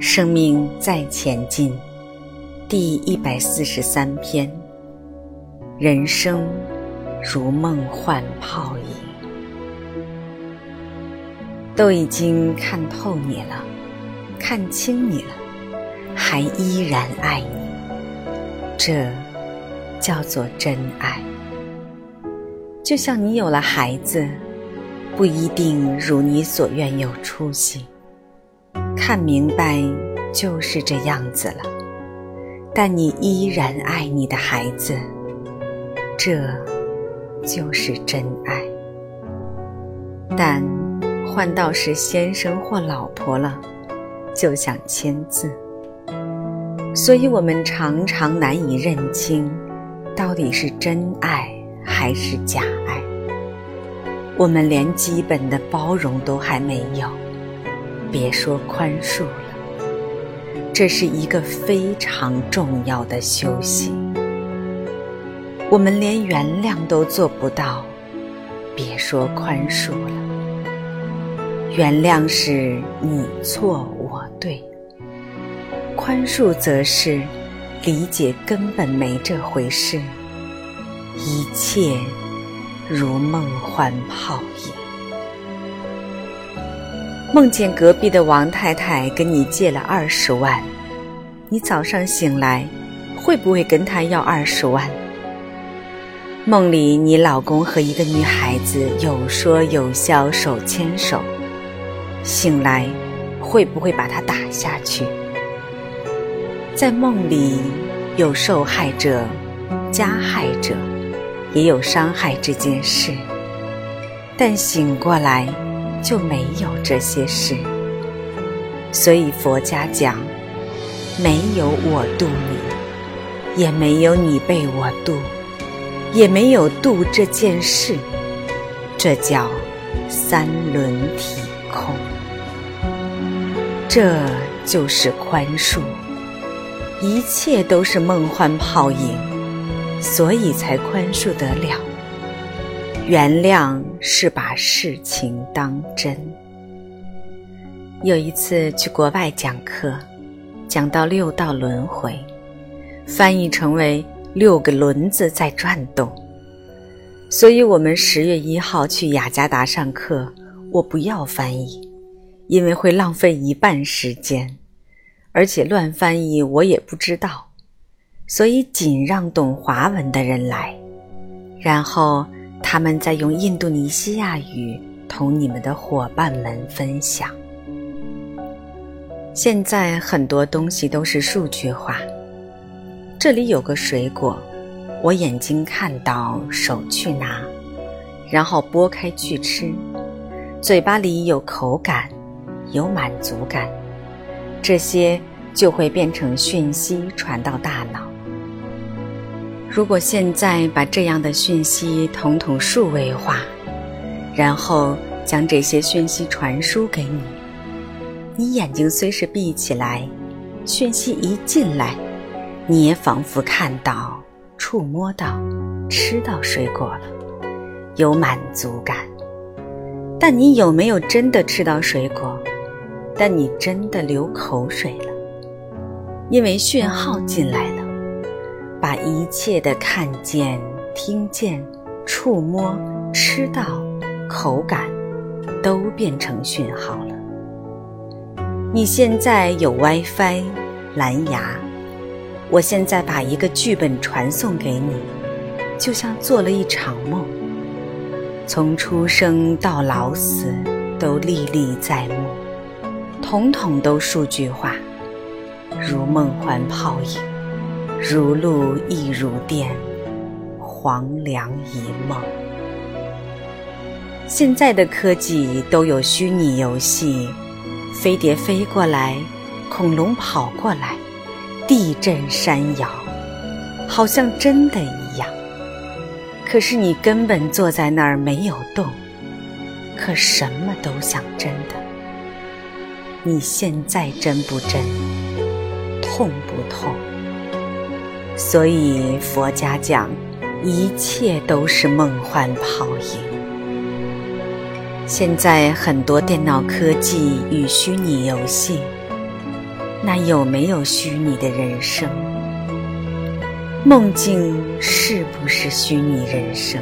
生命在前进，第一百四十三篇。人生如梦幻泡影，都已经看透你了，看清你了，还依然爱你，这叫做真爱。就像你有了孩子，不一定如你所愿有出息。看明白就是这样子了，但你依然爱你的孩子，这就是真爱。但换到是先生或老婆了，就想签字，所以我们常常难以认清，到底是真爱还是假爱。我们连基本的包容都还没有。别说宽恕了，这是一个非常重要的修行。我们连原谅都做不到，别说宽恕了。原谅是你错我对，宽恕则是理解根本没这回事，一切如梦幻泡影。梦见隔壁的王太太跟你借了二十万，你早上醒来会不会跟她要二十万？梦里你老公和一个女孩子有说有笑手牵手，醒来会不会把他打下去？在梦里有受害者、加害者，也有伤害这件事，但醒过来。就没有这些事，所以佛家讲，没有我度你，也没有你被我度，也没有度这件事，这叫三轮体空。这就是宽恕，一切都是梦幻泡影，所以才宽恕得了。原谅是把事情当真。有一次去国外讲课，讲到六道轮回，翻译成为六个轮子在转动。所以我们十月一号去雅加达上课，我不要翻译，因为会浪费一半时间，而且乱翻译我也不知道，所以仅让懂华文的人来，然后。他们再用印度尼西亚语同你们的伙伴们分享。现在很多东西都是数据化。这里有个水果，我眼睛看到，手去拿，然后剥开去吃，嘴巴里有口感，有满足感，这些就会变成讯息传到大脑。如果现在把这样的讯息统统数位化，然后将这些讯息传输给你，你眼睛虽是闭起来，讯息一进来，你也仿佛看到、触摸到、吃到水果了，有满足感。但你有没有真的吃到水果？但你真的流口水了，因为讯号进来了。把一切的看见、听见、触摸、吃到、口感，都变成讯号了。你现在有 WiFi、蓝牙，我现在把一个剧本传送给你，就像做了一场梦，从出生到老死都历历在目，统统都数据化，如梦幻泡影。如露亦如电，黄粱一梦。现在的科技都有虚拟游戏，飞碟飞过来，恐龙跑过来，地震山摇，好像真的一样。可是你根本坐在那儿没有动，可什么都像真的。你现在真不真，痛不痛？所以佛家讲，一切都是梦幻泡影。现在很多电脑科技与虚拟游戏，那有没有虚拟的人生？梦境是不是虚拟人生？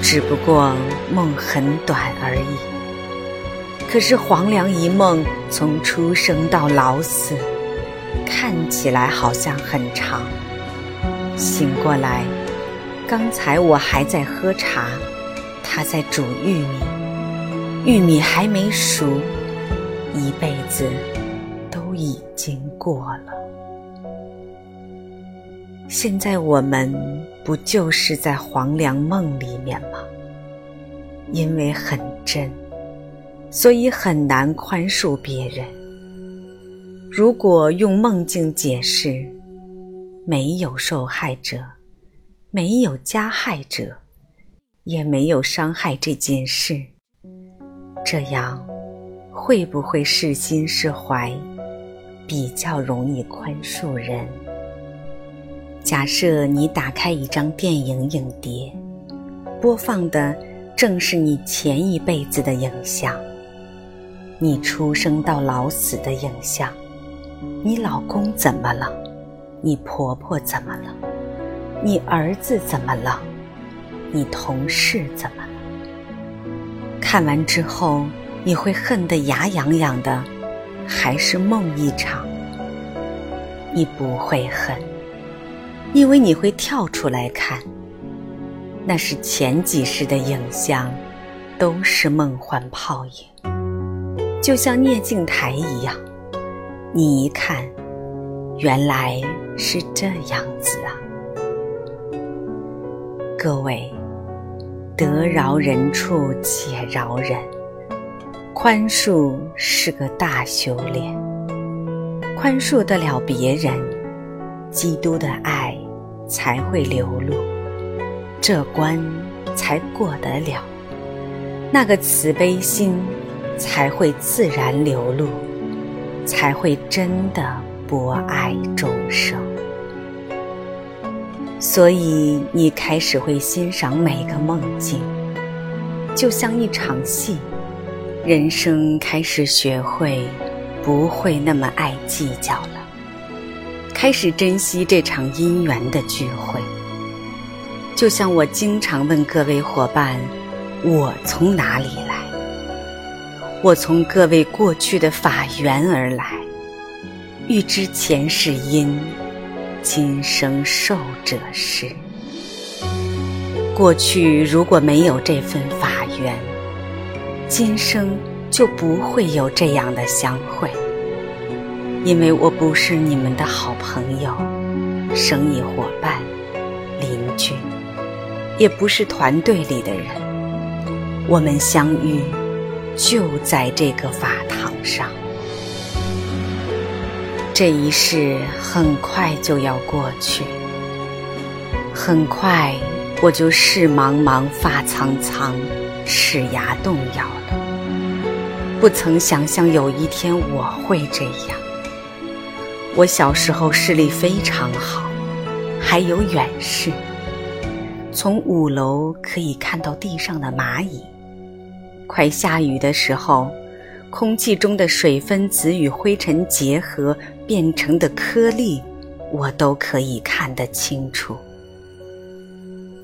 只不过梦很短而已。可是黄粱一梦，从出生到老死，看起来好像很长。醒过来，刚才我还在喝茶，他在煮玉米，玉米还没熟，一辈子都已经过了。现在我们。不就是在黄粱梦里面吗？因为很真，所以很难宽恕别人。如果用梦境解释，没有受害者，没有加害者，也没有伤害这件事，这样会不会释心释怀，比较容易宽恕人？假设你打开一张电影影碟，播放的正是你前一辈子的影像，你出生到老死的影像。你老公怎么了？你婆婆怎么了？你儿子怎么了？你同事怎么了？看完之后，你会恨得牙痒痒的，还是梦一场？你不会恨。因为你会跳出来看，那是前几世的影像，都是梦幻泡影，就像聂镜台一样。你一看，原来是这样子啊！各位，得饶人处且饶人，宽恕是个大修炼，宽恕得了别人，基督的爱。才会流露，这关才过得了，那个慈悲心才会自然流露，才会真的博爱众生。所以你开始会欣赏每个梦境，就像一场戏，人生开始学会不会那么爱计较了。开始珍惜这场姻缘的聚会，就像我经常问各位伙伴：“我从哪里来？”我从各位过去的法缘而来，欲知前世因，今生受者是。过去如果没有这份法缘，今生就不会有这样的相会。因为我不是你们的好朋友、生意伙伴、邻居，也不是团队里的人。我们相遇就在这个法堂上。这一世很快就要过去，很快我就事茫茫、发苍苍、齿牙动摇了。不曾想象有一天我会这样。我小时候视力非常好，还有远视，从五楼可以看到地上的蚂蚁。快下雨的时候，空气中的水分子与灰尘结合变成的颗粒，我都可以看得清楚。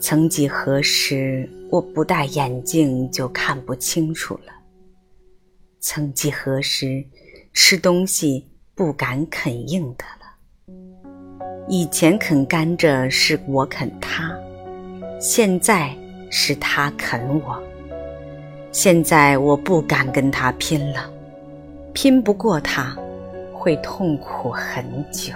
曾几何时，我不戴眼镜就看不清楚了。曾几何时，吃东西。不敢啃硬的了。以前啃甘蔗是我啃他，现在是他啃我。现在我不敢跟他拼了，拼不过他，会痛苦很久。